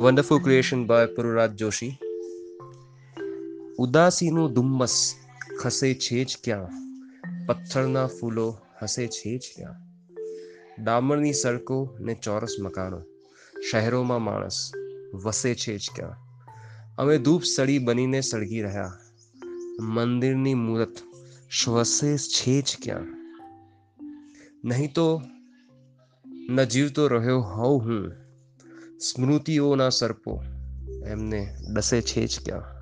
Wonderful creation by Pururaj Joshi ઉદાસીનું ધુમ્મસ ખસે છે જ ક્યાં? પથ્થરના ફૂલો હસે છે જ ક્યાં? ડામરની સડકો ને ચોરસ મકાનો. શહેરોમાં માણસ વસે છે જ ક્યાં? અમે ધૂપ સળી બનીને સળગી રહ્યા. મંદિરની મૂરત શ્વસે છે જ ક્યાં? નહીં તો ન જીવતો રહ્યો હોઉં હું. સ્મૃતિઓના સર્પો. એમને ડસે છે જ ક્યાં.